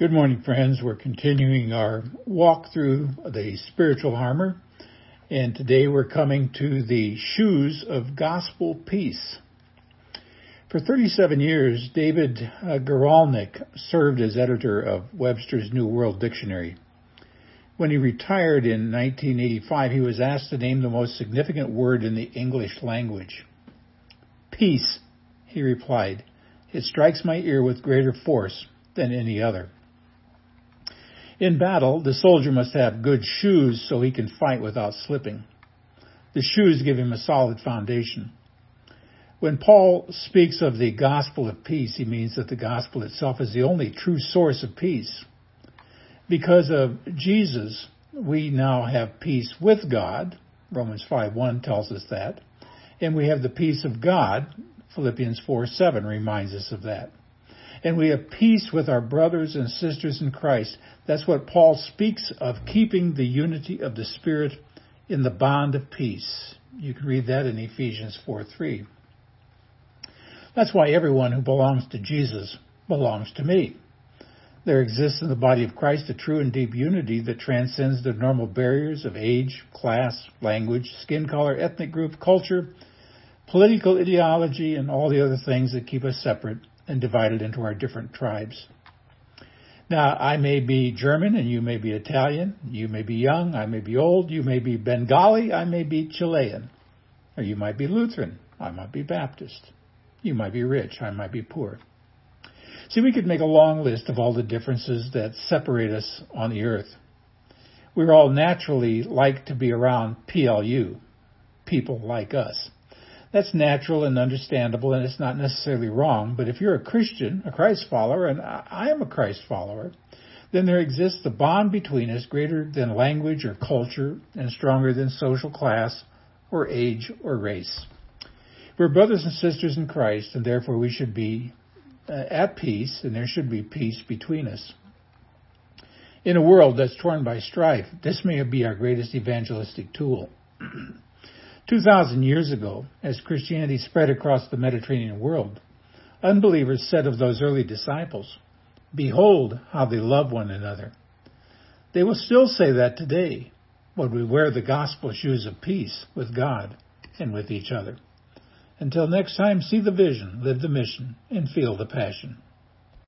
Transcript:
Good morning, friends. We're continuing our walk through the spiritual armor, and today we're coming to the shoes of gospel peace. For 37 years, David uh, Guralnik served as editor of Webster's New World Dictionary. When he retired in 1985, he was asked to name the most significant word in the English language. Peace, he replied. It strikes my ear with greater force than any other. In battle, the soldier must have good shoes so he can fight without slipping. The shoes give him a solid foundation. When Paul speaks of the gospel of peace, he means that the gospel itself is the only true source of peace. Because of Jesus, we now have peace with God. Romans 5:1 tells us that. And we have the peace of God. Philippians 4:7 reminds us of that and we have peace with our brothers and sisters in Christ. That's what Paul speaks of keeping the unity of the Spirit in the bond of peace. You can read that in Ephesians 4 3. That's why everyone who belongs to Jesus belongs to me. There exists in the body of Christ a true and deep unity that transcends the normal barriers of age, class, language, skin color, ethnic group, culture, political ideology, and all the other things that keep us separate and divided into our different tribes. Now, I may be German and you may be Italian. You may be young. I may be old. You may be Bengali. I may be Chilean. Or you might be Lutheran. I might be Baptist. You might be rich. I might be poor. See, we could make a long list of all the differences that separate us on the earth. We're all naturally like to be around PLU, people like us. That's natural and understandable, and it's not necessarily wrong. But if you're a Christian, a Christ follower, and I am a Christ follower, then there exists a bond between us greater than language or culture and stronger than social class or age or race. We're brothers and sisters in Christ, and therefore we should be uh, at peace, and there should be peace between us. In a world that's torn by strife, this may be our greatest evangelistic tool. 2,000 years ago, as Christianity spread across the Mediterranean world, unbelievers said of those early disciples, Behold how they love one another. They will still say that today when we wear the gospel shoes of peace with God and with each other. Until next time, see the vision, live the mission, and feel the passion.